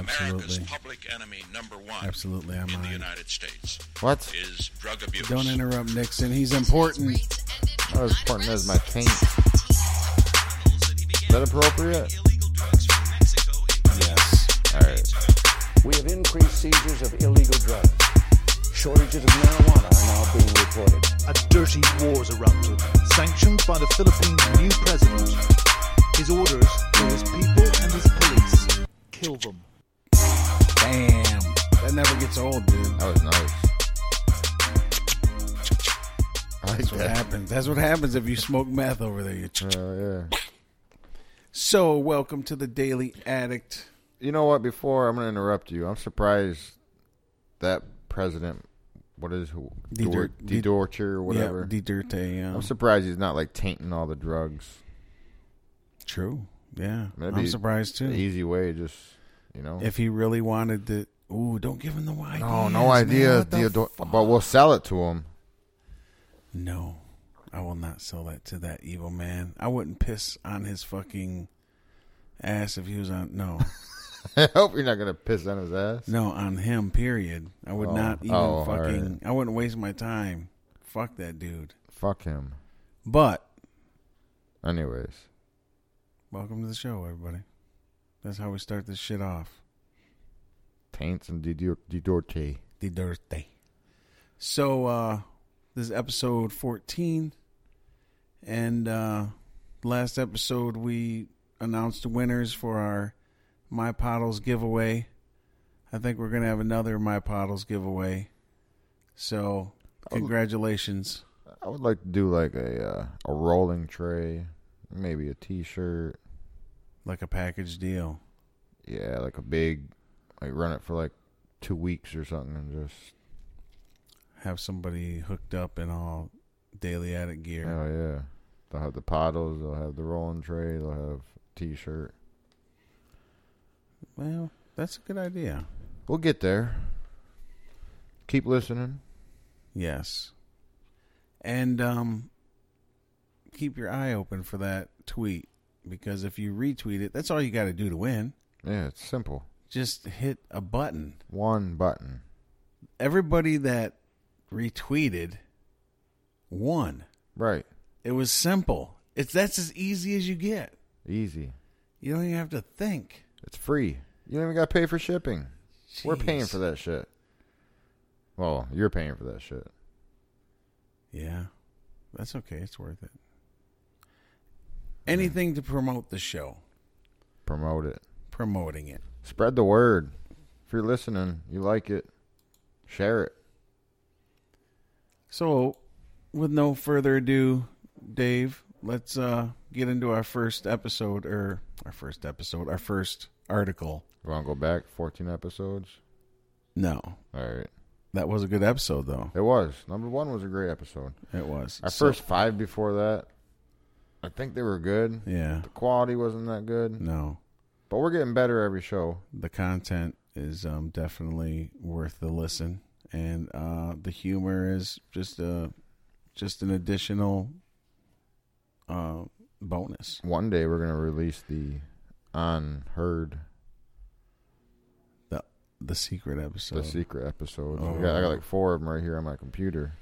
America's Absolutely. public enemy number one Absolutely, I'm in the. United States What? is drug abuse. Don't interrupt Nixon. He's important. Not as important as my taint. Is that appropriate? Yes. All right. We have increased seizures of illegal drugs. Shortages of marijuana are now being reported. a dirty war's erupted, sanctioned by the Philippines' new president. His orders to his people and his police kill them. Damn. That never gets old, dude. That was nice. I like That's what happens. That's what happens if you smoke meth over there. You Oh, yeah. So, welcome to the Daily Addict. You know what? Before I'm going to interrupt you, I'm surprised that president, what is who, Dor- De or whatever. Yeah, Duterte. Yeah. I'm surprised he's not like tainting all the drugs. True. Yeah. That'd I'm surprised too. Easy way, just you know. If he really wanted to. Ooh, don't give him the idea. no, no idea, Theodore, but we'll sell it to him. No, I will not sell that to that evil man. I wouldn't piss on his fucking ass if he was on. No, I hope you're not going to piss on his ass. no, on him. Period. I would Oh. not even Oh, all fucking. I wouldn't waste my time. Fuck that dude. Fuck him. But Anyways, welcome to the show, everybody. That's how we start this shit off. taints and De Dor- De Dorte. So uh this is episode 14 and uh last episode we announced the winners for our My Pottles giveaway. I think we're going to have another My Pottles giveaway. So congratulations. I would like to do like a uh, a rolling tray, maybe a T-shirt. Like a package deal. Yeah, like a big, like run it for like two weeks or something, and just Have somebody hooked up in all daily addict gear. oh yeah, they'll have the paddles, they'll have the rolling tray, they'll have T-shirt. Well, that's a good idea. We'll get there. Keep listening. Yes. And um keep your eye open for that tweet because if you retweet it, that's all you got to do to win. Yeah, it's simple. Just hit a button. One button. Everybody that retweeted won. Right. It was simple. It's that's as easy as you get. Easy. You don't even have to think. It's free. You don't even got to pay for shipping. We're paying for that shit. Well, you're paying for that shit. Yeah. That's okay. It's worth it. Anything to promote the show. Promote it. Promoting it. Spread the word. If you're listening, you like it, share it. So, with no further ado, Dave, let's uh, get into our first episode, or our first episode, our first article. You want to go back 14 episodes? No, All right. that was a good episode, though. It was. Number one was a great episode. It was. Our So- first five before that, I think they were good. yeah, The quality wasn't that good, no, but we're getting better every show. the content is um, definitely worth the listen, and uh, the humor is just a just an additional uh, bonus. One day we're going to release the unheard, The the secret episode. the secret episodes. Oh. I, got, I got like four of them right here on my computer.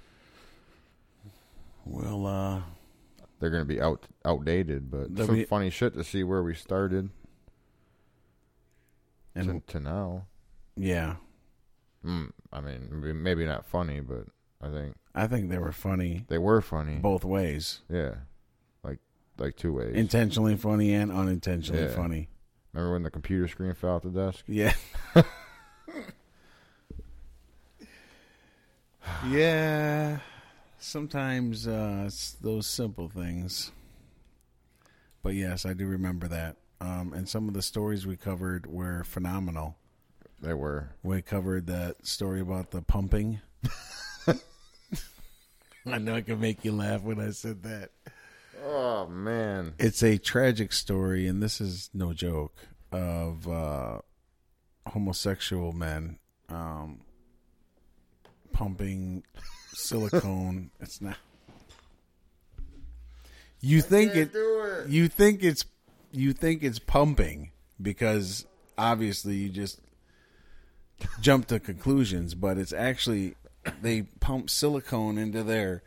Well, uh, They're going to be out outdated, but They'll some be- funny shit to see where we started and to, to now. yeah, Mm, I mean, maybe- maybe not funny, but I think I think they were funny they were funny. both ways. Yeah, like like two ways. Intentionally funny and unintentionally Yeah. funny. Remember when the computer screen fell off the desk? Yeah. yeah. Sometimes uh, it's those simple things. But yes, I do remember that. Um, and some of the stories we covered were phenomenal. They were. We covered that story about the pumping. I know I can make you laugh when I said that. Oh man, It's a tragic story, and this is no joke, of uh, homosexual men um, pumping silicone. it's not. You think it, You think it's you think it's pumping because obviously you just jump to conclusions, but it's actually they pump silicone into their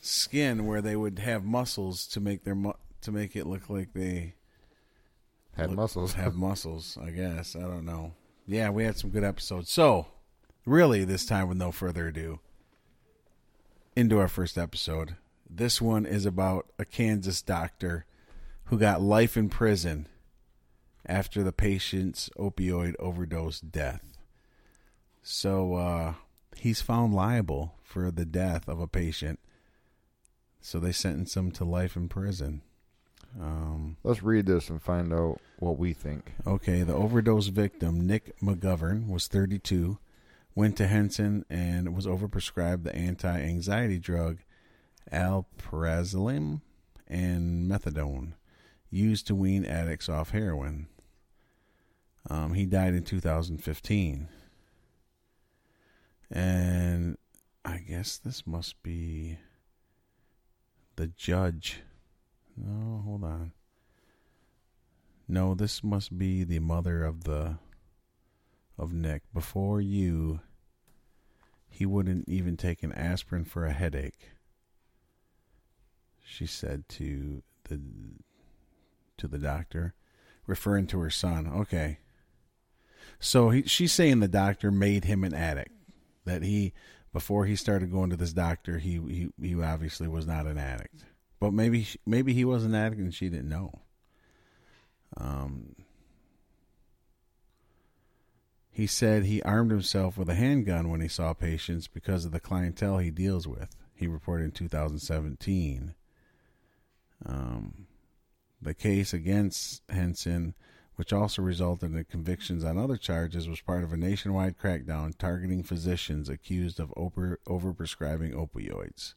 skin where they would have muscles to make their mu- to make it look like they Had look- muscles. have muscles. I guess I don't know. Yeah, we had some good episodes. So, really, this time with no further ado, into our first episode. This one is about a Kansas doctor who got life in prison after the patient's opioid overdose death. So uh, he's found liable for the death of a patient. So they sentenced him to life in prison. Um, Let's read this and find out what we think. Okay, the overdose victim, Nick McGovern, was 32, went to Henson and was overprescribed the anti anxiety drug alprazolam and methadone, used to wean addicts off heroin. Um, he died in 2015. And I guess this must be the judge. No, hold on. No, this must be the mother of the of Nick. Before you, he wouldn't even take an aspirin for a headache. She said to the to the doctor, referring to her son. Okay. So he, she's saying the doctor made him an addict. That he before he started going to this doctor, he he, he obviously was not an addict. But maybe maybe he was an addict and she didn't know. Um, he said he armed himself with a handgun when he saw patients because of the clientele he deals with. He reported in 2017. Um, the case against Henson, which also resulted in convictions on other charges, was part of a nationwide crackdown targeting physicians accused of over overprescribing opioids.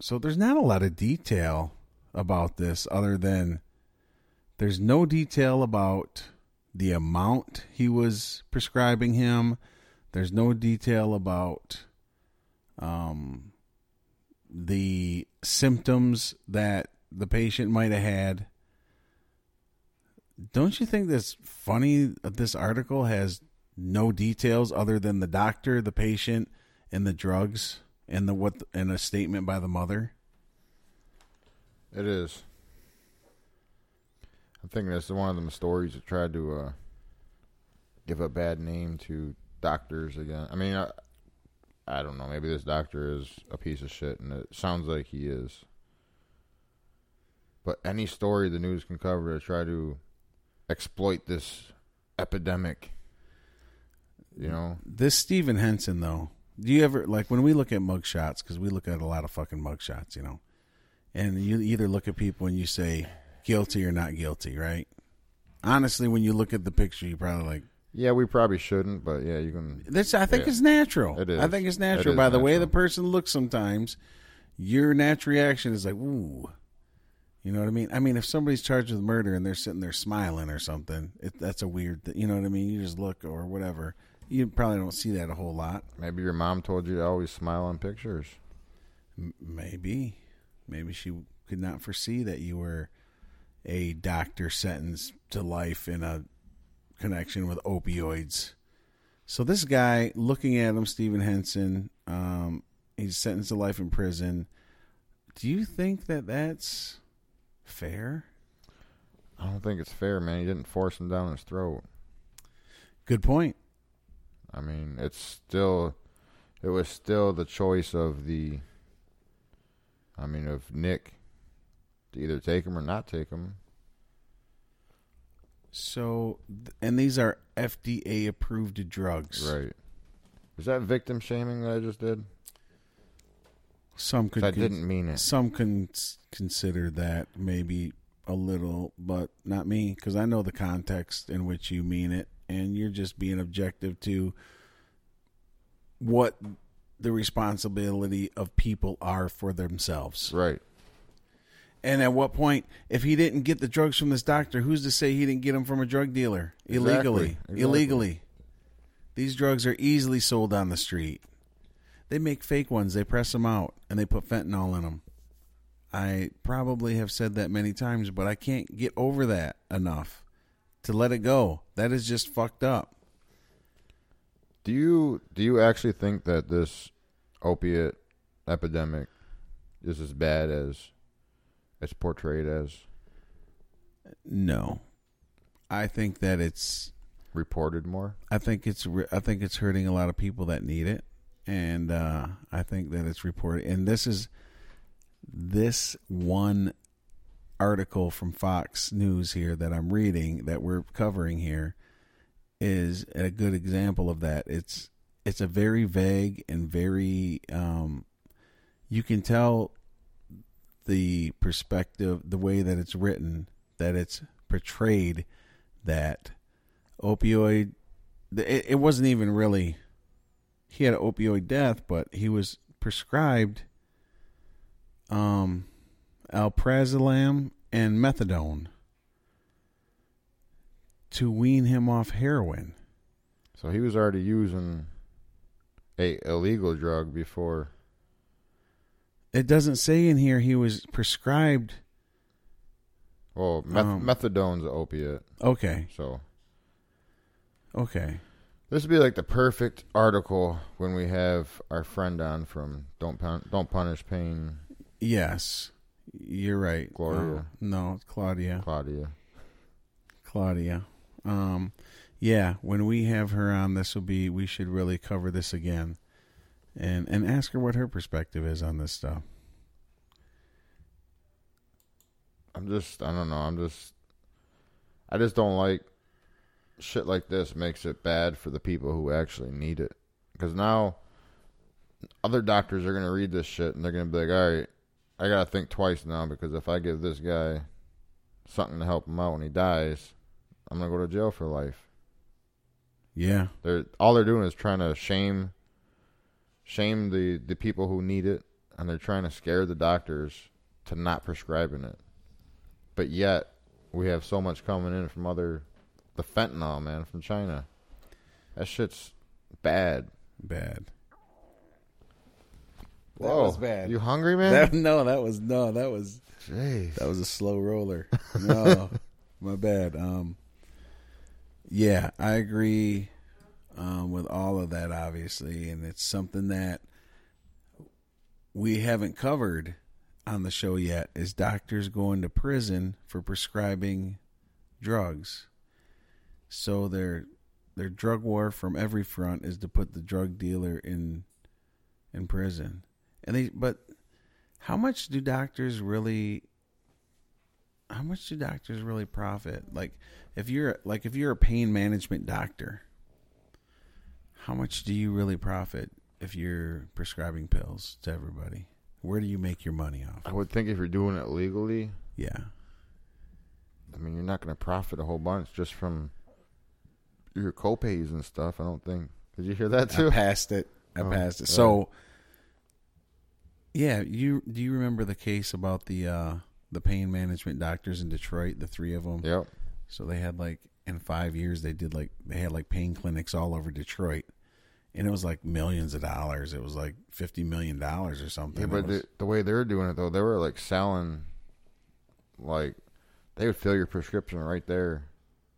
So there's not a lot of detail about this other than there's no detail about the amount he was prescribing him. There's no detail about um, the symptoms that the patient might have had. Don't you think that's funny? that This article has no details other than the doctor, the patient, and the drugs, and the what, and a statement by the mother. It is. I think that's one of them stories that tried to uh, give a bad name to doctors again. I mean, I, I don't know. Maybe this doctor is a piece of shit, and it sounds like he is. But any story the news can cover to try to exploit this epidemic, you know, This Steven Henson, though, do you ever like when we look at mugshots? Because we look at a lot of fucking mugshots, you know, and you either look at people and you say guilty or not guilty, right? Honestly, when you look at the picture, you probably like yeah, we probably shouldn't, but yeah, you can. This I think Yeah. it's natural. It is. I think it's natural is by the way the person looks. Sometimes your natural reaction is like, ooh. You know what I mean? I mean, if somebody's charged with murder and they're sitting there smiling or something, it, that's a weird. Th- you know what I mean? You just look or whatever. You probably don't see that a whole lot. Maybe your mom told you to always smile on pictures. M- Maybe, maybe she could not foresee that you were a doctor sentenced to life in a connection with opioids. So this guy, looking at him, Steven Henson, um, he's sentenced to life in prison. Do you think that that's fair? I don't think it's fair, man. He didn't force him down his throat. Good point. I mean, it's still, it was still the choice of the, I mean, of Nick to either take them or not take them. So, and these are FDA approved drugs. Right. Is that victim shaming that I just did? Some could I didn't mean it. Some can consider that maybe a little, but not me, because I know the context in which you mean it, and you're just being objective to what the responsibility of people are for themselves. Right. And at what point, if he didn't get the drugs from this doctor, who's to say he didn't get them from a drug dealer illegally? Exactly. Illegally. These drugs are easily sold on the street. They make fake ones. They press them out and they put fentanyl in them. I probably have said that many times, but I can't get over that enough. to let it go. That is just fucked up. Do you do you actually think that this opiate epidemic is as bad as it's portrayed as No. I think that it's reported more? I think it's re- I think it's hurting a lot of people that need it, and uh, I think that it's reported. And this is this one article from Fox News here that I'm reading that we're covering here is a good example of that. It's it's a very vague and very um, you can tell the perspective, the way that it's written, that it's portrayed that opioid it, it wasn't even really he had an opioid death but he was prescribed um alprazolam and methadone to wean him off heroin So he was already using a illegal drug before. It doesn't say in here he was prescribed Well, meth- Um, methadone's an opiate, okay so okay this would be like the perfect article when we have our friend on from Don't Pun- Don't Punish Pain, yes you're right Gloria. Uh, no claudia Claudia. Claudia. Um, yeah, when we have her on, this will be. We should really cover this again, and and ask her what her perspective is on this stuff. I'm just, I don't know. I'm just, I just don't like shit like this. Makes it bad for the people who actually need it. Because now, other doctors are gonna read this shit and they're gonna be like, all right, I gotta think twice now because if I give this guy something to help him out when he dies, I'm gonna go to jail for life. Yeah, They're all they're doing is trying to shame, shame the the people who need it, and they're trying to scare the doctors to not prescribing it. But yet, we have so much coming in from other, the fentanyl man from China. That shit's bad. bad. That Whoa, was bad. You hungry, man? That, no, that was no, that was Jeez. that was a slow roller. No, my bad. Um, yeah, I agree um, with all of that, obviously, and it's something that we haven't covered on the show yet. Is doctors going to prison for prescribing drugs? So their their drug war from every front is to put the drug dealer in in prison, and they but how much do doctors really how much do doctors really profit like if you're like if you're a pain management doctor how much do you really profit if you're prescribing pills to everybody where do you make your money off I would think if you're doing it legally, yeah I mean, you're not going to profit a whole bunch just from your copays and stuff. I don't think. Did you hear that too? i passed it i Oh, passed it right. so yeah you do you remember the case about the uh the pain management doctors in detroit the three of them Yep. So they had like in five years they did like they had like pain clinics all over Detroit, and it was like millions of dollars. It was like fifty million dollars or something. Yeah, but was- the, the way they were doing it though, they were like selling, like they would fill your prescription right there.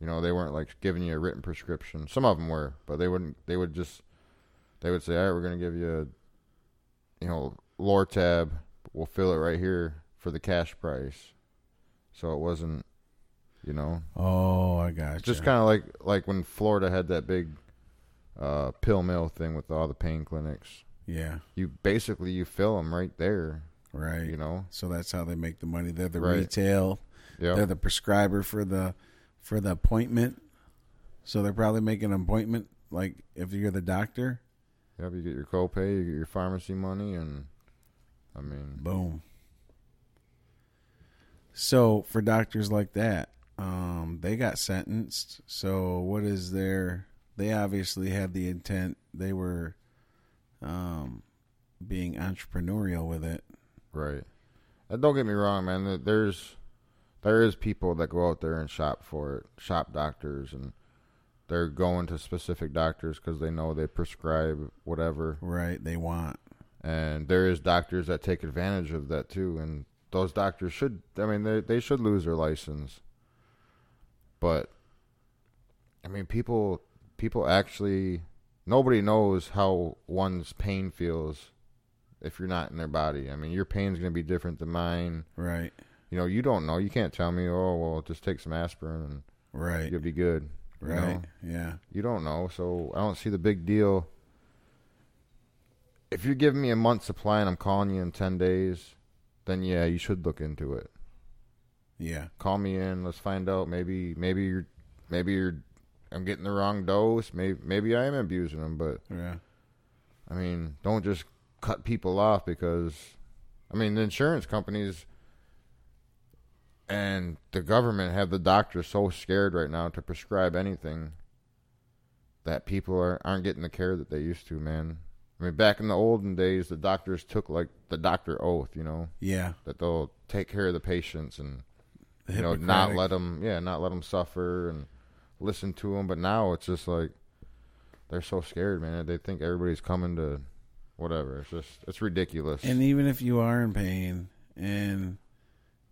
You know, they weren't like giving you a written prescription. Some of them were, but they wouldn't. They would just, they would say, "All right, we're gonna give you, a, you know, Lortab. We'll fill it right here for the cash price." So it wasn't, you know, oh, I got just kind of like like when Florida had that big uh, pill mill thing with all the pain clinics. yeah, You basically you fill them right there. right. You know, so that's how they make the money. They're the Right. retail. yeah. They're the prescriber for the for the appointment. So they're probably making an appointment. Like if you're the doctor, Yep, you get your copay, you get your pharmacy money, and I mean, Boom. So for doctors like that, um, they got sentenced. So what is their? They obviously had the intent. They were um, being entrepreneurial with it. right. And don't get me wrong, man. There's there is people that go out there and shop for it, shop doctors, and they're going to specific doctors because they know they prescribe whatever. Right? They want. And there is doctors that take advantage of that too, and those doctors should. I mean, they they should lose their license. But I mean, people people actually nobody knows how one's pain feels if you're not in their body. I mean, your pain's going to be different than mine. Right. You know, you don't know. You can't tell me, "Oh, well, just take some aspirin and Right. you'll be good." You Right. know? Yeah. You don't know, so I don't see the big deal. If you're giving me a month supply and I'm calling you in 10 days, then yeah, you should look into it. Yeah. Call me in, let's find out maybe maybe you're maybe you're I'm getting the wrong dose, maybe maybe I am abusing them, but Yeah. I mean, don't just cut people off because I mean, the insurance companies and the government have the doctors so scared right now to prescribe anything that people are, aren't getting the care that they used to, man. I mean, back in the olden days, the doctors took like the doctor oath, you know, Yeah. that they'll take care of the patients and you know not let them, yeah, not let them suffer and listen to them. But now it's just like they're so scared, man. They think everybody's coming to whatever. It's just it's ridiculous. And even if you are in pain, and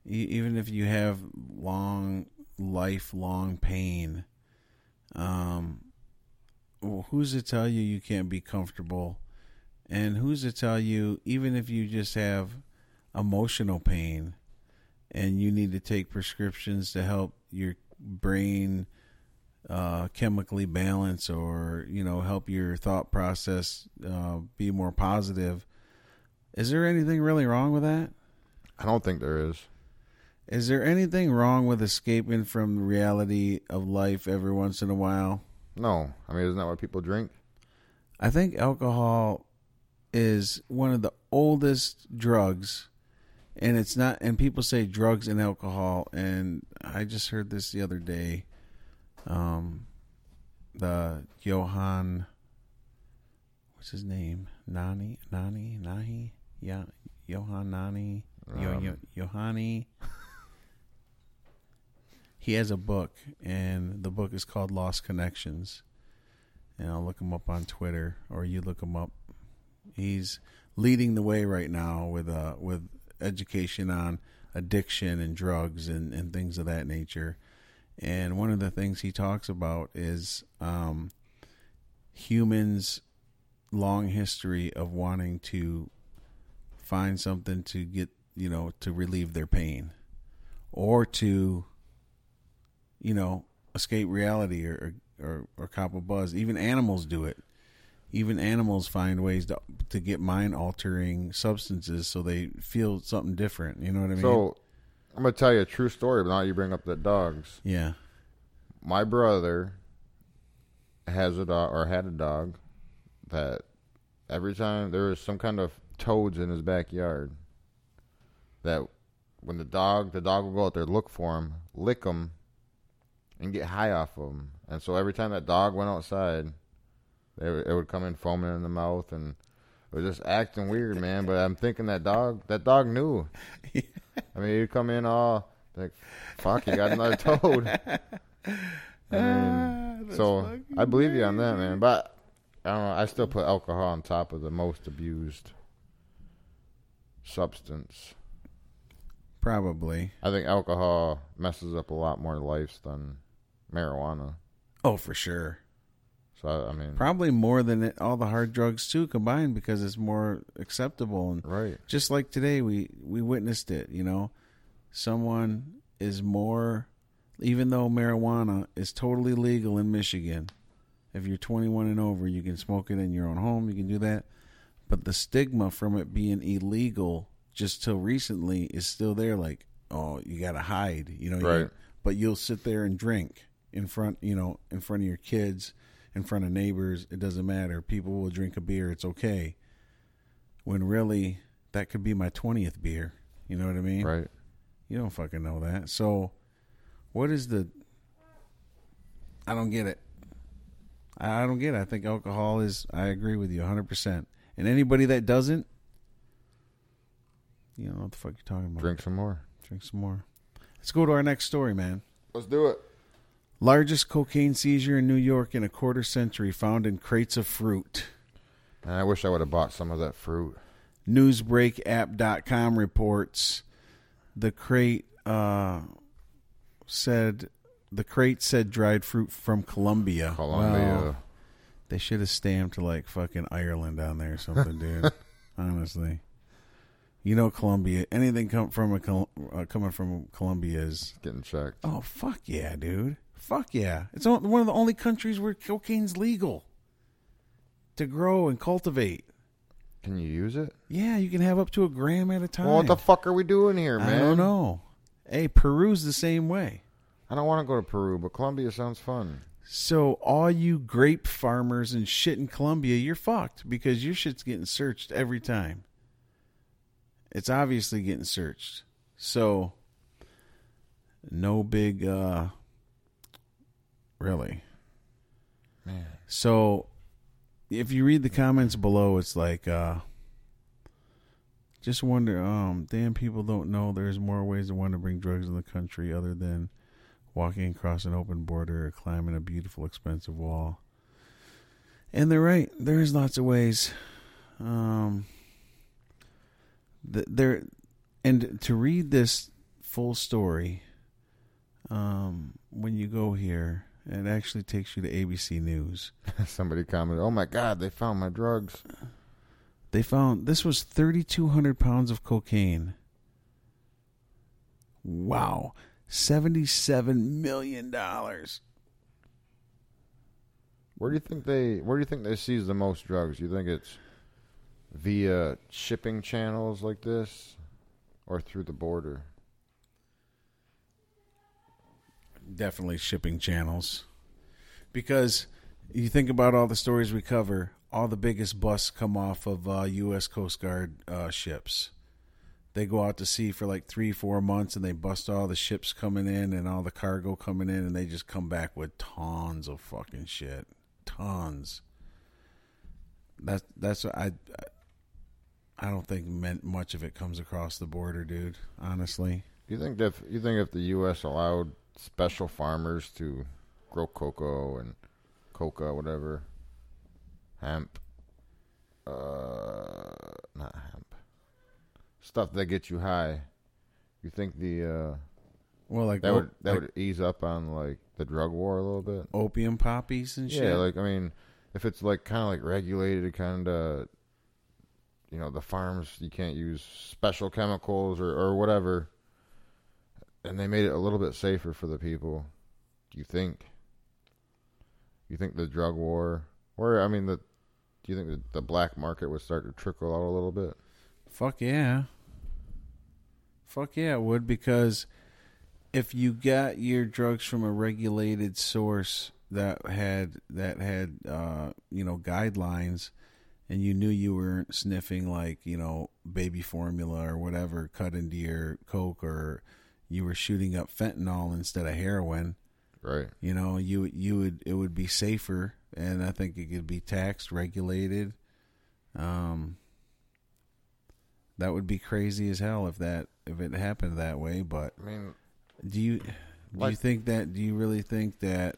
even if you have long, lifelong pain, um, well, who's to tell you you can't be comfortable? And who's to tell you, even if you just have emotional pain and you need to take prescriptions to help your brain uh, chemically balance or, you know, help your thought process uh, be more positive, is there anything really wrong with that? I don't think there is. Is there anything wrong with escaping from the reality of life every once in a while? No, I mean, isn't that what people drink? I think alcohol is one of the oldest drugs and it's not and people say drugs and alcohol and I just heard this the other day um the Johann what's his name? Nani Nani Nahi? Yeah Johann Nani Um, Yo, he has a book and the book is called Lost Connections. And I'll look him up on Twitter or you look him up. He's leading the way right now with uh with education on addiction and drugs and, and things of that nature. And one of the things he talks about is um, humans' long history of wanting to find something to get you know to relieve their pain or to you know escape reality or or, or cop a buzz. Even animals do it. Even animals find ways to to get mind altering substances so they feel something different. You know what I mean? So I'm gonna tell you a true story. But now you bring up the dogs. yeah, My brother has a dog or had a dog that every time there was some kind of toads in his backyard that when the dog the dog would go out there look for him, lick him, and get high off of him. And so every time that dog went outside, they, it would come in foaming in the mouth and it was just acting weird, man. But I'm thinking that dog that dog knew. I mean, he'd come in all like, "Fuck, you got another toad." Mean, ah, so I believe you on that, man. But I don't know. I still put alcohol on top of the most abused substance. probably. I think alcohol messes up a lot more lives than marijuana. Oh, for sure. So I, I mean, Probably more than it, all the hard drugs too combined because it's more acceptable and right? just like today we we witnessed it you know someone is more even though marijuana is totally legal in michigan if you're 21 and over you can smoke it in your own home you can do that but the stigma from it being illegal just till recently is still there like oh you gotta hide you know you- Right. but you'll sit there and drink in front you know in front of your kids in front of neighbors it doesn't matter people will drink a beer it's okay when really that could be my 20th beer. You know what I mean? Right. You don't fucking know that. So, what is the. I don't get it. I I don't get it. I think alcohol is. I agree with you 100%. And anybody that doesn't, you know what the fuck you're talking about. Drink some more. Drink some more. Let's go to our next story, man. Let's do it. Largest cocaine seizure in New York in a quarter century found in crates of fruit. I wish I would have bought some of that fruit. newsbreakapp.com reports the crate uh, said the crate said dried fruit from Colombia. Colombia. Well, they should have stamped like fucking Ireland down there or something, dude. Honestly, you know, Colombia. Anything come from a Col- uh, coming from Colombia is Getting checked. oh fuck yeah, dude. Fuck yeah. It's one of the only countries where cocaine's legal to grow and cultivate. Can you use it? Yeah, you can have up to a gram at a time. Well, what the fuck are we doing here, man? I don't know. Hey, Peru's the same way. I don't want to go to Peru, but Colombia sounds fun. So all you grape farmers and shit in Colombia, you're fucked because your shit's getting searched every time. It's obviously getting searched. So no big uh really. Man. So if you read the comments below, it's like uh just wonder, um, damn people don't know there's more ways to want to bring drugs in the country other than walking across an open border or climbing a beautiful expensive wall. And they're right. There is lots of ways. Um th- there and to read this full story um when you go here it actually takes you to ABC News. Somebody commented, "Oh my god, they found my drugs." They found this was 3,200 pounds of cocaine. Wow. $77 million. Where do you think they? Where do you think they seize the most drugs? You think it's via shipping channels like this, or through the border? Definitely shipping channels. Because you think about all the stories we cover, all the biggest busts come off of uh, U.S. Coast Guard uh, ships. They go out to sea for like three, four months, and they bust all the ships coming in and all the cargo coming in, and they just come back with tons of fucking shit, tons. That's that's what I. I don't think meant much of it comes across the border, dude. Honestly, You think if, you think if the U.S. allowed special farmers to grow cocoa and coca, whatever, hemp, uh, not hemp, stuff that gets you high, you think the uh, well, like that would that like would ease up on like the drug war a little bit? opium poppies and shit. Yeah, like I mean, if it's like kind of like regulated, kind of, you know, the farms you can't use special chemicals or or whatever, and they made it a little bit safer for the people. Do you think? You think the drug war, or I mean, the do you think that the black market would start to trickle out a little bit? Fuck yeah. Fuck yeah, it would because if you got your drugs from a regulated source that had that had uh, you know guidelines and you knew you weren't sniffing like, you know, baby formula or whatever cut into your coke or you were shooting up fentanyl instead of heroin, Right. you know, you you would it would be safer and I think it could be taxed, regulated. Um that would be crazy as hell if that if it happened that way, but I mean, do you do you think that do you really think that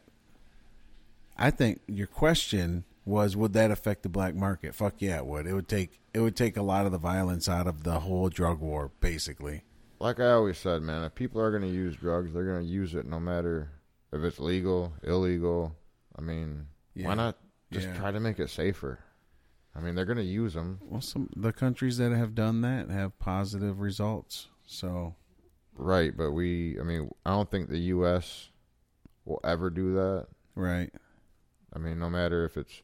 I think your question was would that affect the black market? Fuck yeah, it would. It would take it would take a lot of the violence out of the whole drug war basically. Like I always said, man, if people are going to use drugs, they're going to use it no matter if it's legal, illegal. I mean, Yeah. why not just Yeah. try to make it safer? I mean, they're going to use them, Well, some the countries that have done that have positive results. So, right? But we, I mean, I don't think the U.S. will ever do that. right. I mean, no matter if it's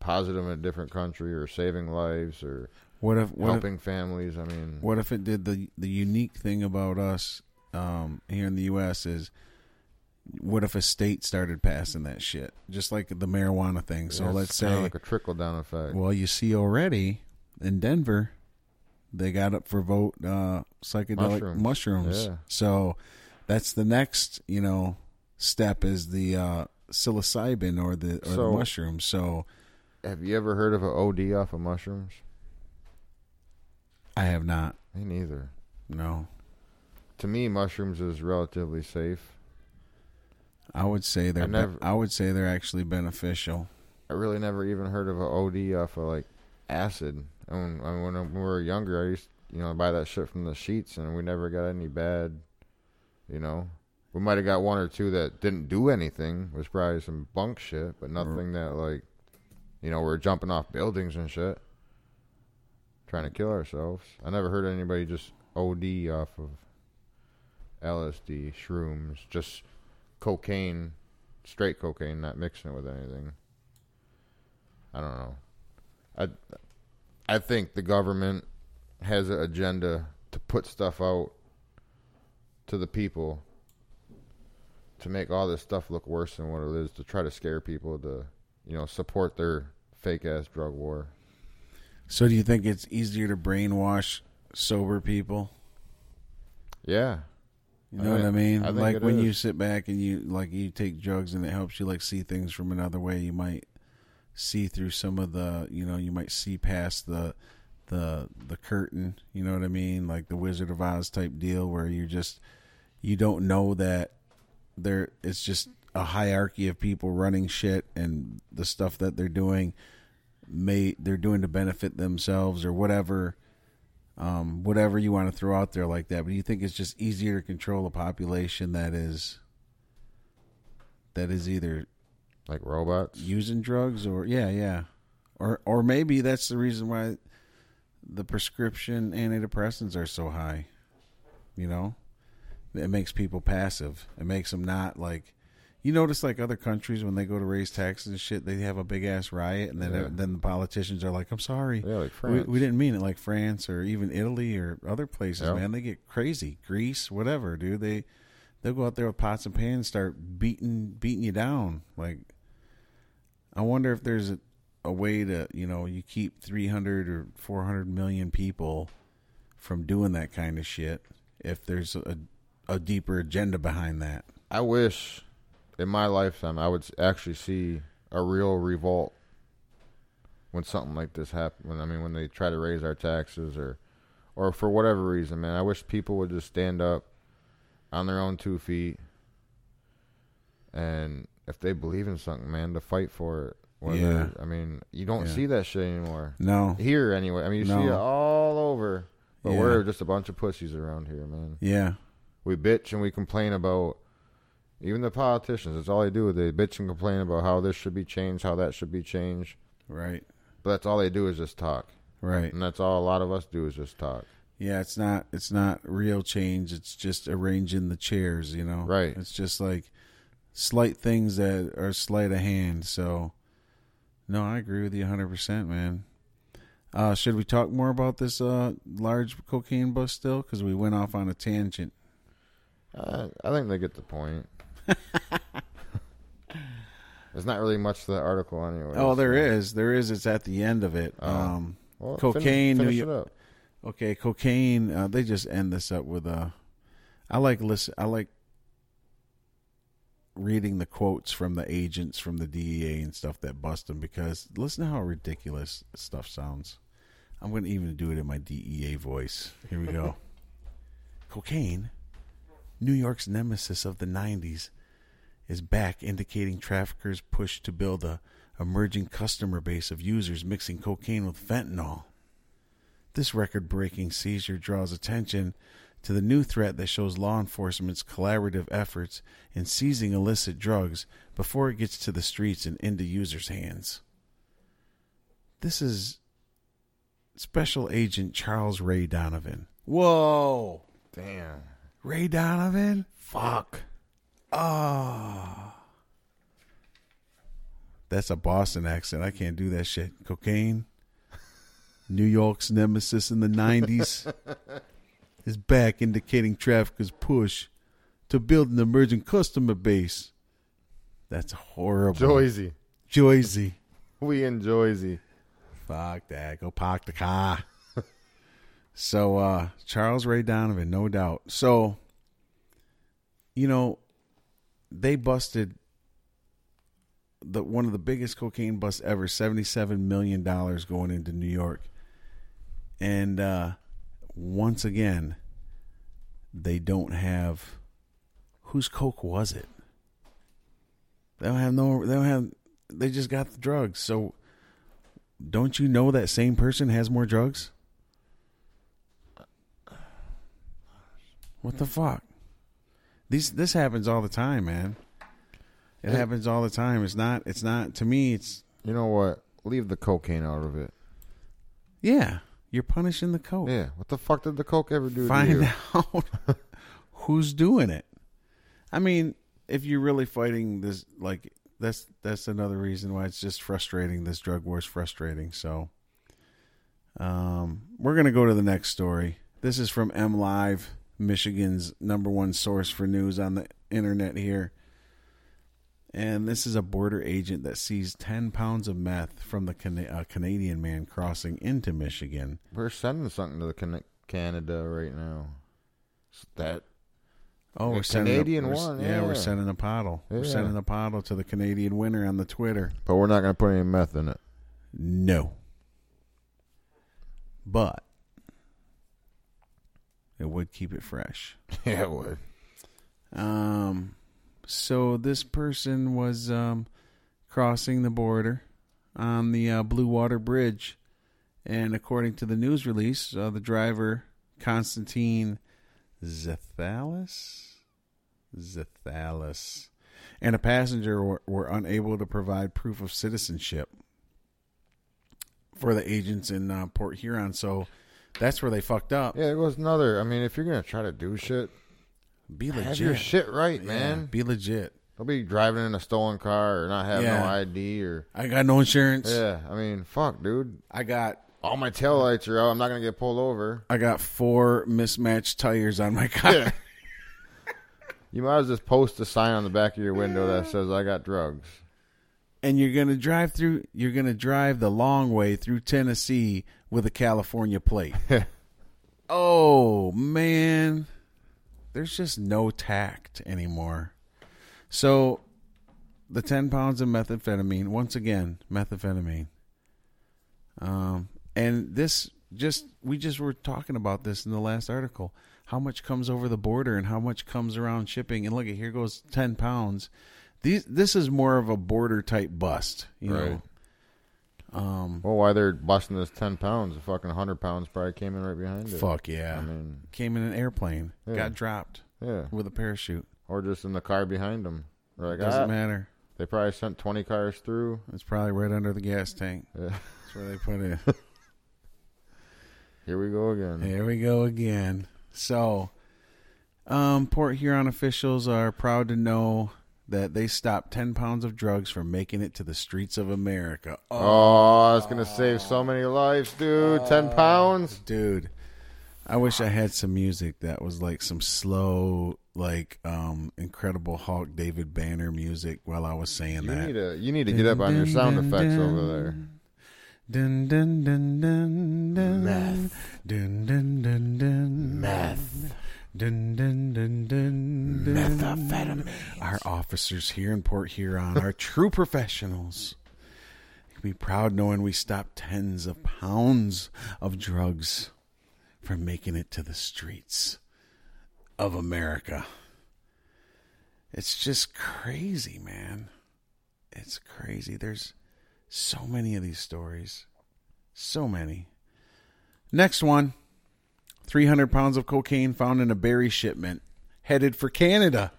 positive in a different country or saving lives or What if what if, helping families. I mean, What if it did the the unique thing about us um, here in the U.S. is what if a state started passing that shit, just like the marijuana thing? So it's let's say, like a trickle down effect. well, you see already in Denver, they got up for vote uh, psychedelic mushrooms. Mushrooms. Yeah. So that's the next, you know, step is the uh, psilocybin or the or So- the mushrooms. So Have you ever heard of an OD off of mushrooms? I have not. Me neither. No, To me, mushrooms is relatively safe. I would say they're. I never- I would say they're actually beneficial. I really never even heard of an OD off of like acid. And when, when, when we were younger, I used you know buy that shit from the sheets, and we never got any bad, you know, we might have got one or two that didn't do anything. Was probably some bunk shit, but nothing that like, you know, we're jumping off buildings and shit, trying to kill ourselves. I never heard anybody just OD off of LSD, shrooms, just cocaine, straight cocaine, not mixing it with anything. I don't know. I I think the government has an agenda to put stuff out to the people to make all this stuff look worse than what it is to try to scare people to you know support their fake ass drug war. So do you think it's easier to brainwash sober people? Yeah. You know I what I mean? I like when is. you sit back and you like you take drugs and it helps you like see things from another way. You might see through some of the, you know, you might see past the the the curtain. You know what I mean? Like the Wizard of Oz type deal where you're just you don't know that there it's just a hierarchy of people running shit and the stuff that they're doing may they're doing to benefit themselves or whatever um, whatever you want to throw out there like that. But you think it's just easier to control a population that is that is either Like robots. using drugs or yeah, yeah, or or maybe that's the reason why the prescription antidepressants are so high. You know, it makes people passive. It makes them not like. You notice like other countries when they go to raise taxes and shit, they have a big ass riot, and then Yeah. then the politicians are like, "I'm sorry, Yeah, like we, we didn't mean it." Like France or even Italy or other places, Yeah. man, they get crazy. Greece, whatever, dude. They they'll go out there with pots and pans, and start beating beating you down. Like, I wonder if there's a, a way to you know you keep three hundred or four hundred million people from doing that kind of shit. If there's a a deeper agenda behind that. I wish in my lifetime I would actually see a real revolt when something like this happens. When I mean, when they try to raise our taxes or, or for whatever reason, man, I wish people would just stand up on their own two feet, and if they believe in something, man, to fight for it. Yeah. I mean, you don't Yeah. see that shit anymore. No, Here, anyway. I mean, you see it all over, but Yeah. we're just a bunch of pussies around here, man yeah, we bitch and we complain about even the politicians. That's all they do. They bitch and complain about how this should be changed, how that should be changed. right, But that's all they do is just talk, right. and that's all a lot of us do is just talk. Yeah, it's not it's not real change. It's just arranging the chairs, you know. Right. It's just like slight things that are sleight of hand. So, no, I agree with you 100, percent man. Uh, should we talk more about this uh, large cocaine bust still? Because we went off on a tangent. Uh, I think they get the point. There's not really much to the article anyway. Oh, there so- is, there is. It's at the end of it. Oh. Um, Well, Cocaine, Finish, finish it up. Okay, cocaine. Uh, they just end this up with a. I like listen. I like reading the quotes from the agents from the DEA and stuff that bust them because listen to how ridiculous stuff sounds. I'm going to even do it in my DEA voice. Here we go. cocaine, New York's nemesis of the '90s, is back, indicating traffickers' push to build a emerging customer base of users mixing cocaine with fentanyl. This record breaking seizure draws attention to the new threat that shows law enforcement's collaborative efforts in seizing illicit drugs before it gets to the streets and into users' hands. This is Special Agent Charles Ray Donovan. Whoa! Damn. Ray Donovan? Fuck. Oh. That's a Boston accent. I can't do that shit. Cocaine. New York's nemesis in the 90s is back, indicating traffickers' push to build an emerging customer base. That's horrible. Joyzy. Joyzy. We in Joyzy. Fuck that. Go park the car. So, uh, Charles Ray Donovan, no doubt. So, you know, they busted the one of the biggest cocaine busts ever, seventy-seven million dollars going into New York, and uh, once again, they don't have whose coke was it? They don't have no. They don't have. They just got the drugs. So, don't you know that same person has more drugs? What the fuck? These this happens all the time, man. It Yeah. happens all the time. It's not. It's not. To me, it's You know what? Leave the cocaine out of it. yeah. You're punishing the coke. Yeah. What the fuck did the coke ever do to Find you? out who's doing it. I mean, if you're really fighting this, like that's that's another reason why it's just frustrating. This drug war is frustrating. So, um, we're gonna go to the next story. This is from MLive, Michigan's number one source for news on the internet here. And this is a border agent that seized 10 pounds of meth from the Cana- a Canadian man crossing into Michigan. We're sending something to the Can- Canada right now. S- That Oh, we're sending a- Canadian we're one, Yeah, we're sending a bottle. We're sending a bottle to the Canadian winner on the Twitter. but we're not going to put any meth in it. No, but it would keep it fresh. yeah, it would. Um, so this person was um crossing the border on the uh, Blue Water Bridge, and according to the news release, uh, the driver Constantine Zethalis, Zethalis, and a passenger were, were unable to provide proof of citizenship for the agents in uh, Port Huron. So that's where they fucked up. Yeah, it was another. I mean, if you're going to try to do shit, Be legit, have your shit right, Yeah, man. be legit. Don't be driving in a stolen car or not having Yeah. no ID or. I got no insurance. Yeah, I mean, fuck, dude. I got All my taillights are out. I'm not going to get pulled over. I got four mismatched tires on my car. Yeah. You might as well just post a sign on the back of your window that says, I got drugs. And you're gonna drive through you're gonna drive the long way through Tennessee with a California plate. oh man. There's just no tact anymore. So the ten pounds of methamphetamine, once again, methamphetamine. Um and this just we just were talking about this in the last article. How much comes over the border and how much comes around shipping? And look at here goes ten pounds. These this is more of a border type bust, you Right. know. Um, Well, why they're busting this 10 pounds? The fucking 100 pounds probably came in right behind it. fuck yeah. I mean, Came in an airplane, Yeah. got dropped yeah. with a parachute. Or just in the car behind them. Like, Doesn't "Ah." matter. They probably sent 20 cars through. It's probably right under the gas tank. Yeah. That's where they put it. Here we go again. Here we go again. So, um, Port Huron officials are proud to know that they stopped 10 pounds of drugs from making it to the streets of America. Oh, it's going to save so many lives, dude. 10 pounds? dude i wish i had some music that was like some slow like um incredible hulk david banner music while i was saying You that need to you need to get up on your sound effects over there. Dun dun dun dun dun. Meth. Dun dun dun dun. Meth. Dun dun dun dun dun. Methamphetamine. Our officers here in Port Huron are true professionals. You can be proud knowing we stopped tens of pounds of drugs from making it to the streets of America. It's just crazy, man. It's crazy. There's so many of these stories. So many. Next one 300 pounds of cocaine found in a berry shipment headed for Canada.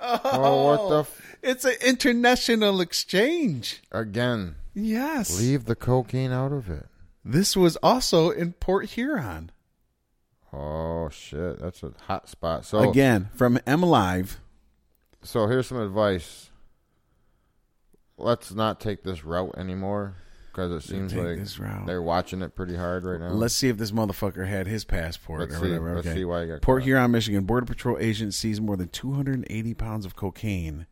Oh, what the oh. f- It's an international exchange. again? Yes. Leave the cocaine out of it. This was also in Port Huron. Oh shit, that's a hot spot. So Again, from MLive. so here's some advice. Let's not take this route anymore because it seems take like this route. they're watching it pretty hard right now. Let's see if this motherfucker had his passport Let's or see. whatever. Let's okay. see why you got Port caught. Huron, Michigan. Border Patrol agent seized more than 280 pounds of cocaine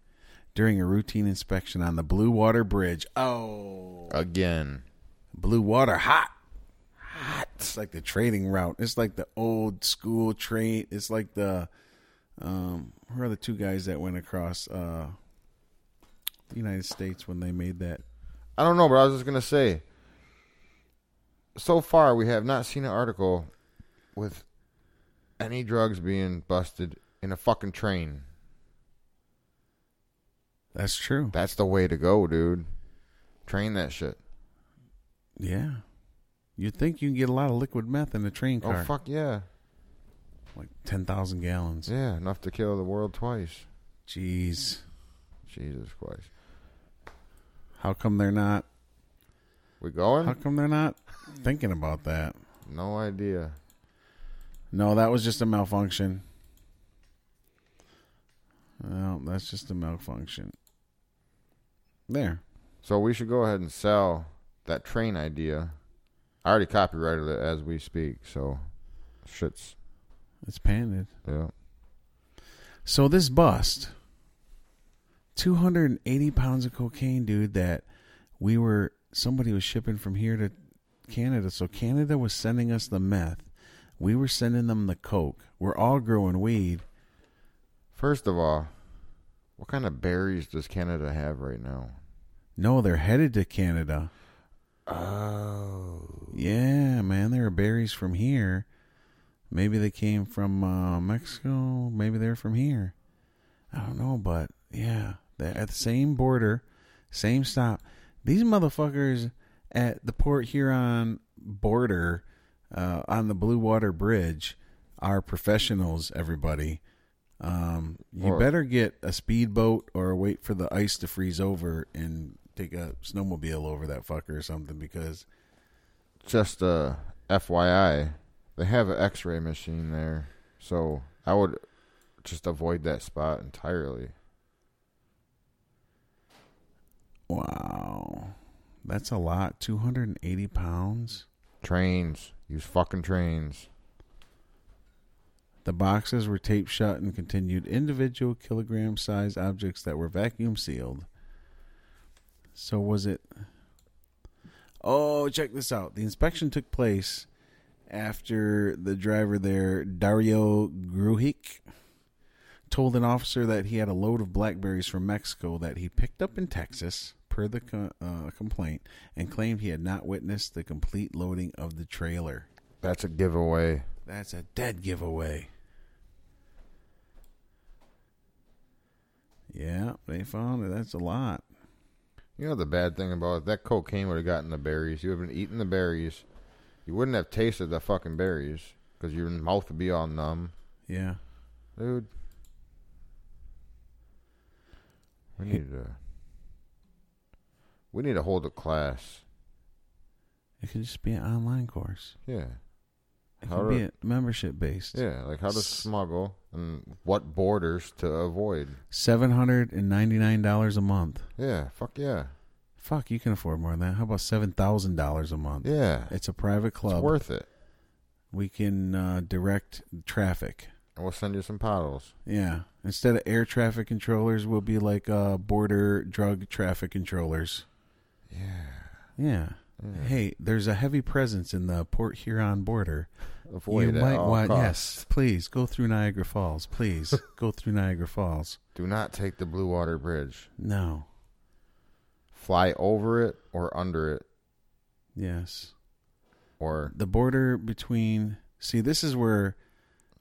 during a routine inspection on the Blue Water Bridge. Oh, again. Blue Water, hot, hot. It's like the trading route. It's like the old school trade. It's like the um, who are the two guys that went across uh, the United States when they made that? I don't know, but I was just gonna say. So far, we have not seen an article with any drugs being busted in a fucking train. That's true. That's the way to go, dude. Train that shit. Yeah, you'd think you can get a lot of liquid meth in a train oh, car. Oh fuck yeah! like ten thousand gallons. Yeah, enough to kill the world twice. Jeez, Jesus Christ. How come they're not? We going? How come they're not thinking about that? No idea. No, that was just a malfunction. No, that's just a malfunction. There. So we should go ahead and sell that train idea. I already copyrighted it as we speak, so shit's It's patented. yeah. So this bust, 280 pounds of cocaine, dude, that we were, somebody was shipping from here to Canada. So Canada was sending us the meth. We were sending them the coke. We're all growing weed. First of all, what kind of berries does Canada have right now? No, they're headed to Canada. Oh. Yeah, man, there are berries from here. Maybe they came from uh, Mexico. Maybe they're from here. I don't know, but yeah, they're at the same border, same stop. These motherfuckers at the Port Huron border uh, on the Blue Water Bridge are professionals. Everybody, um, you Or- better get a speedboat or wait for the ice to freeze over and take a snowmobile over that fucker or something because Just uh FYI, they have an X-ray machine there, so I would just avoid that spot entirely. Wow. That's a lot. 280 pounds. Trains, use fucking trains. The boxes were taped shut and contained individual kilogram sized objects that were vacuum sealed. So was it. Oh, check this out. The inspection took place after the driver there, Dario Grujic, told an officer that he had a load of blackberries from Mexico that he picked up in Texas, per the co- uh, complaint, and claimed he had not witnessed the complete loading of the trailer. That's a giveaway. That's a dead giveaway. Yeah, they found it. That's a lot. You know the bad thing about it? That cocaine would have gotten the berries. You would have been eating the berries. You wouldn't have tasted the fucking berries because your mouth would be all numb, Yeah. dude. We need to. We need to hold a class. It could just be an online course. Yeah, It How could be a membership based. yeah, like how to smuggle and what borders to avoid. Seven hundred and ninety nine dollars a month. Yeah, fuck yeah, Fuck, you can afford more than that. How about seven thousand dollars a month? yeah. It's a private It's club. worth it. we can uh, direct traffic. And we'll send you some paddles. Yeah. Instead of air traffic controllers, we'll be like uh, border drug traffic controllers. Yeah. Yeah. Hey, there's a heavy presence in the Port Huron border. Avoid you might all want, costs. yes, please go through Niagara Falls. Please go through Niagara Falls. Do not take the Blue Water Bridge. No. Fly over it or under it Yes. or The border between. See, this is where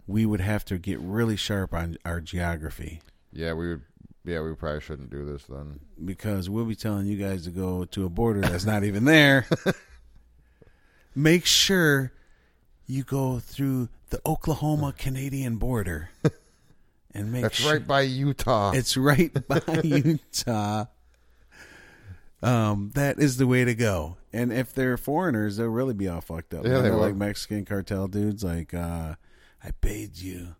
we would have to get really sharp on our geography yeah, we would. Yeah, we probably shouldn't do this then. because we'll be telling you guys to go to a border that's not even there. Make sure you go through the Oklahoma Canadian border and make That's sure right by Utah. it's right by Utah. Um, that is the way to go. And if they're foreigners, they'll really be all fucked up. Yeah, they They're will. like Mexican cartel dudes. Like, uh, I paid you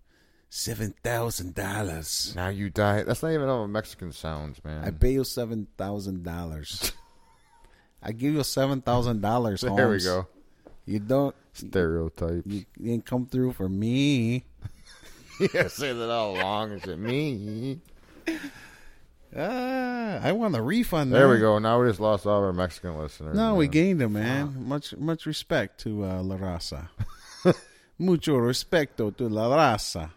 seven thousand dollars. now you die. That's not even how a Mexican sounds, man. I pay you seven thousand dollars. I give you seven thousand dollars. there we go. You don't. Stereotypes. You, you didn't come through for me. yeah, say that all along. Is it me? Ah, I want a refund. There we go. Now we just lost all of our Mexican listeners. No, we gained them, man. Much much respect to uh, La Raza. Mucho respeto to La Raza.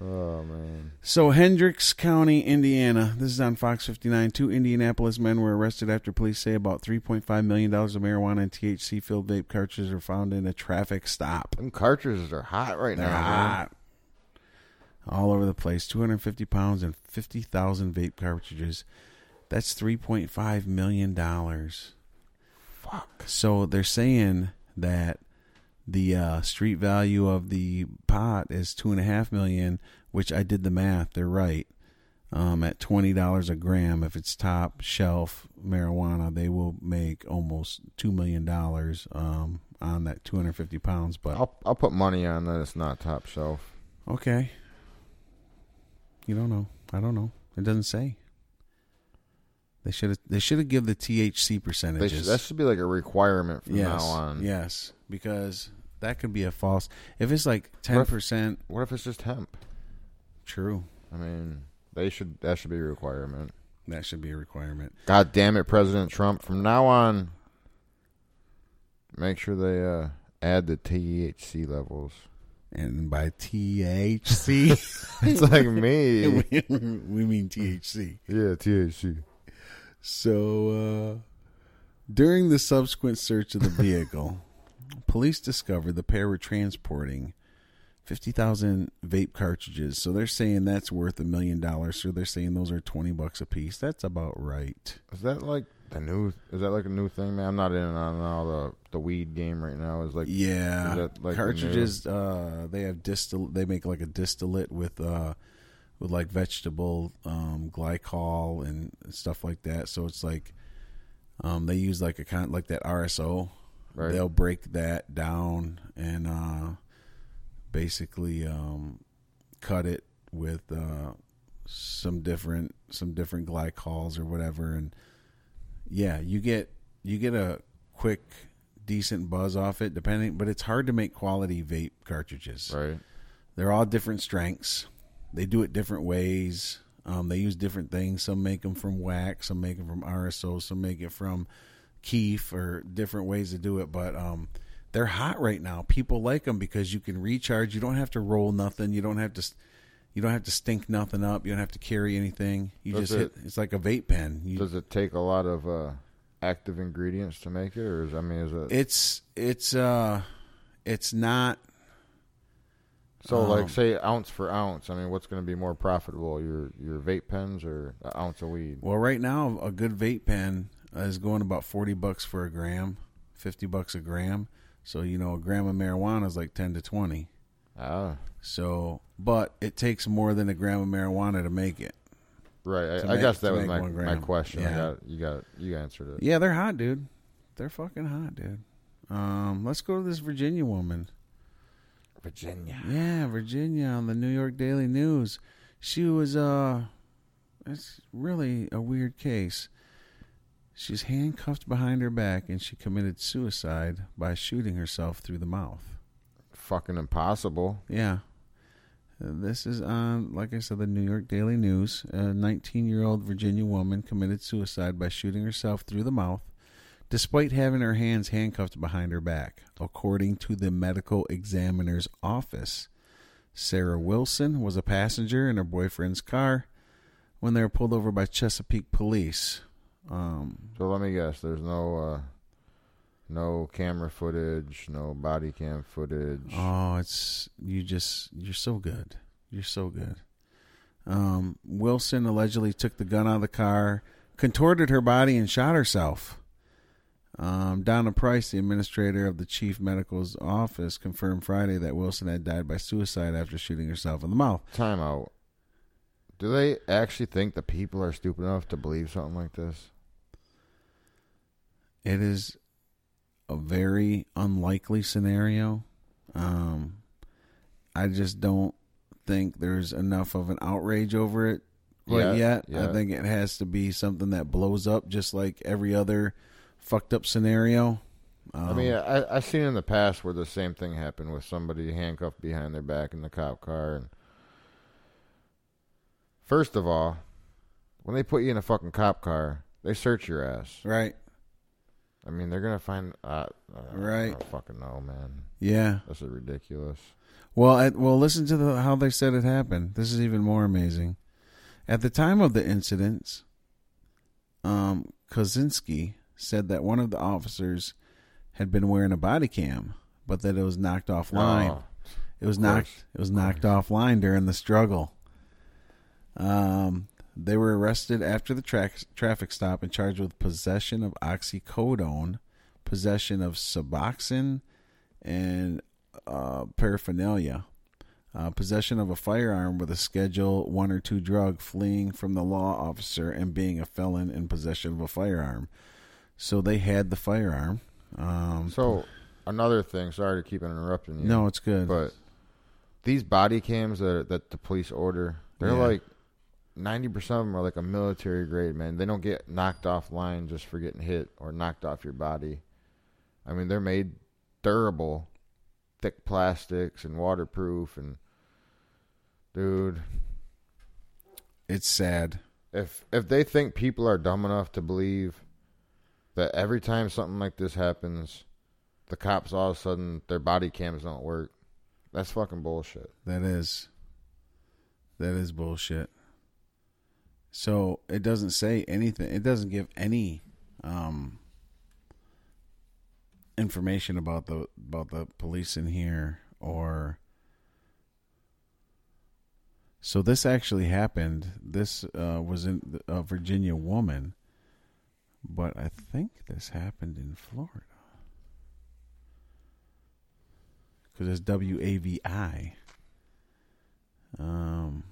Oh man. So, Hendricks County, Indiana. This is on Fox 59. Two Indianapolis men were arrested after police say about $3.5 million of marijuana and THC filled vape cartridges were found in a traffic stop. Them cartridges are hot right They're now. man. hot. All over the place. 250 pounds and 50,000 vape cartridges. That's $3.5 million. Fuck. So they're saying that The uh, street value of the pot is two and a half million, which I did the math. They're right. Um, at twenty dollars a gram, if it's top shelf marijuana, they will make almost two million dollars um, on that two hundred fifty pounds. But I'll I'll put money on that it's not top shelf. okay, you don't know. I don't know. It doesn't say. They should have. They should have give the THC percentages. should, that should be like a requirement from yes, now on. yes, because that could be a false. If it's like ten percent, What if it's just hemp? true. I mean, they should that should be a requirement. That should be a requirement. God damn it, President Trump! From now on, make sure they uh, add the THC levels. And by THC, It's like me. we mean THC. yeah, THC. So, uh, during the subsequent search of the vehicle, police discovered the pair were transporting 50,000 vape cartridges. So they're saying that's worth a million dollars. So they're saying those are 20 bucks a piece. That's about right. Is that like the new? Is that like a new thing, man? I'm not in on all the the weed game right now. Is like Yeah, is like the cartridges. Uh, they have distill. They make like a distillate with uh, with like vegetable um, glycol and stuff like that. So it's like um, they use like a kind like that RSO. Right. They'll break that down and uh, basically um, cut it with uh, some different some different glycols or whatever, and yeah, you get you get a quick decent buzz off it depending but it's hard to make quality vape cartridges. Right. they're all different strengths. They do it different ways. Um, they use different things. Some make them from wax some make them from rso some make it from keef or different ways to do it but um, they're hot right now. People like them because you can recharge. You don't have to roll nothing. You don't have to you don't have to stink nothing up. You don't have to carry anything. You Does just it- hit it's like a vape pen. You, Does it take a lot of uh, active ingredients to make it, or is I mean, is it it's it's uh it's not so um, like say ounce for ounce? I mean, what's going to be more profitable, your your vape pens or an ounce of weed? well right now a good vape pen is going about 40 bucks for a gram 50 bucks a gram so you know a gram of marijuana is like 10 to 20 Ah, so but it takes more than a gram of marijuana to make it right. I, I guess that was my my question. I Yeah. got you got you answered it. yeah they're hot dude they're fucking hot dude um let's go to this virginia woman Virginia. Yeah, Virginia on the New York Daily News. She was uh it's really a weird case. She's handcuffed behind her back and she committed suicide by shooting herself through the mouth. Fucking impossible. Yeah. Uh, This is on, like I said, the New York Daily News. A 19 year old Virginia woman committed suicide by shooting herself through the mouth despite having her hands handcuffed behind her back, according to the medical examiner's office. Sarah Wilson was a passenger in her boyfriend's car when they were pulled over by Chesapeake police. Um, So let me guess. There's no uh, no camera footage, no body cam footage. Oh, it's you just you're so good. You're so good. Um, Wilson allegedly took the gun out of the car, contorted her body, and shot herself. Um, Donna Price, the administrator of the chief medical's office, confirmed Friday that Wilson had died by suicide after shooting herself in the mouth. Time out. Do they actually think the people are stupid enough to believe something like this? It is a very unlikely scenario. Um, I just don't think there's enough of an outrage over it quite Yeah, yet. yeah. I think it has to be something that blows up, just like every other fucked up scenario. Um, I mean, I I've seen in the past where the same thing happened with somebody handcuffed behind their back in the cop car. And first of all, when they put you in a fucking cop car, they search your ass. right? I mean, they're gonna find. Uh, uh, I Right. don't fucking know, man. Yeah. This is ridiculous. Well, at, well, listen to the, how they said it happened. This is even more amazing. At the time of the incidents, um, Kozinski said that one of the officers had been wearing a body cam, but that it was knocked offline. Oh, it was knocked. It was knocked offline during the struggle. Um, they were arrested after the tra- traffic stop and charged with possession of oxycodone, possession of Suboxone, and uh, paraphernalia. Uh, possession of a firearm with a Schedule One or Two drug, fleeing from the law officer, and being a felon in possession of a firearm. So they had the firearm. Um, So another thing. Sorry to keep interrupting you. no, it's good. but these body cams that that the police order, they're Yeah. like ninety percent of them are like a military grade. Man, they don't get knocked off line just for getting hit or knocked off your body. I mean, they're made durable, thick plastics and waterproof. And dude, it's sad. if if they think people are dumb enough to believe that every time something like this happens, the cops all of a sudden their body cams don't work, that's fucking bullshit. That is. That is bullshit. So it doesn't say anything. It doesn't give any um, information about the about the police in here or. So this actually happened. This uh, was in a Virginia woman, but I think this happened in Florida because it's W A V I. Um,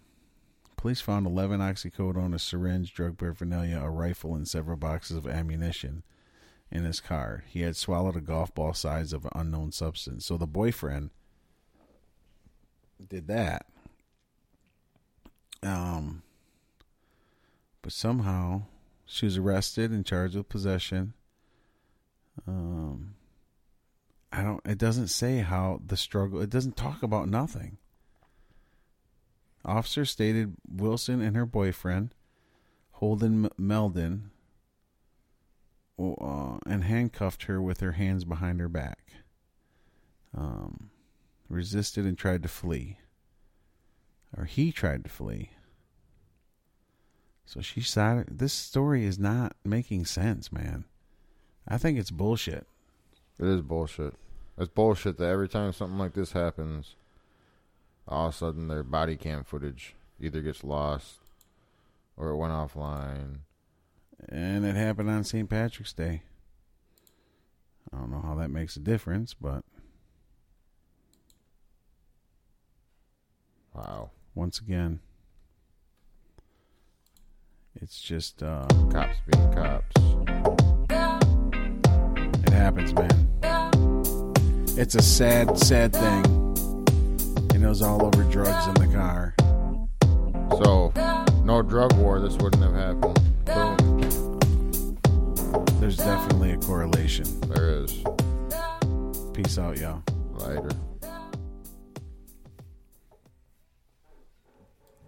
police found 11 oxycodone, a syringe, drug paraphernalia, a rifle, and several boxes of ammunition in his car. He had swallowed a golf ball size of an unknown substance. So the boyfriend did that. Um, but somehow she was arrested and charged with possession. Um, I don't. It doesn't say how the struggle. It doesn't talk about nothing. Officer stated Wilson and her boyfriend, Holden Meldon, uh, and handcuffed her with her hands behind her back. Um, resisted and tried to flee. Or he tried to flee. So she said, This story is not making sense, man. I think it's bullshit. It is bullshit. It's bullshit that every time something like this happens, all of a sudden their body cam footage either gets lost or it went offline. And it happened on St. Patrick's Day. I don't know how that makes a difference, but Wow. once again, it's just, uh, Cops being cops. it happens, man. It's a sad, sad thing. Was all over drugs in the car. So, no drug war, this wouldn't have happened. Boom. There's definitely a correlation. There is. Peace out, y'all. Later.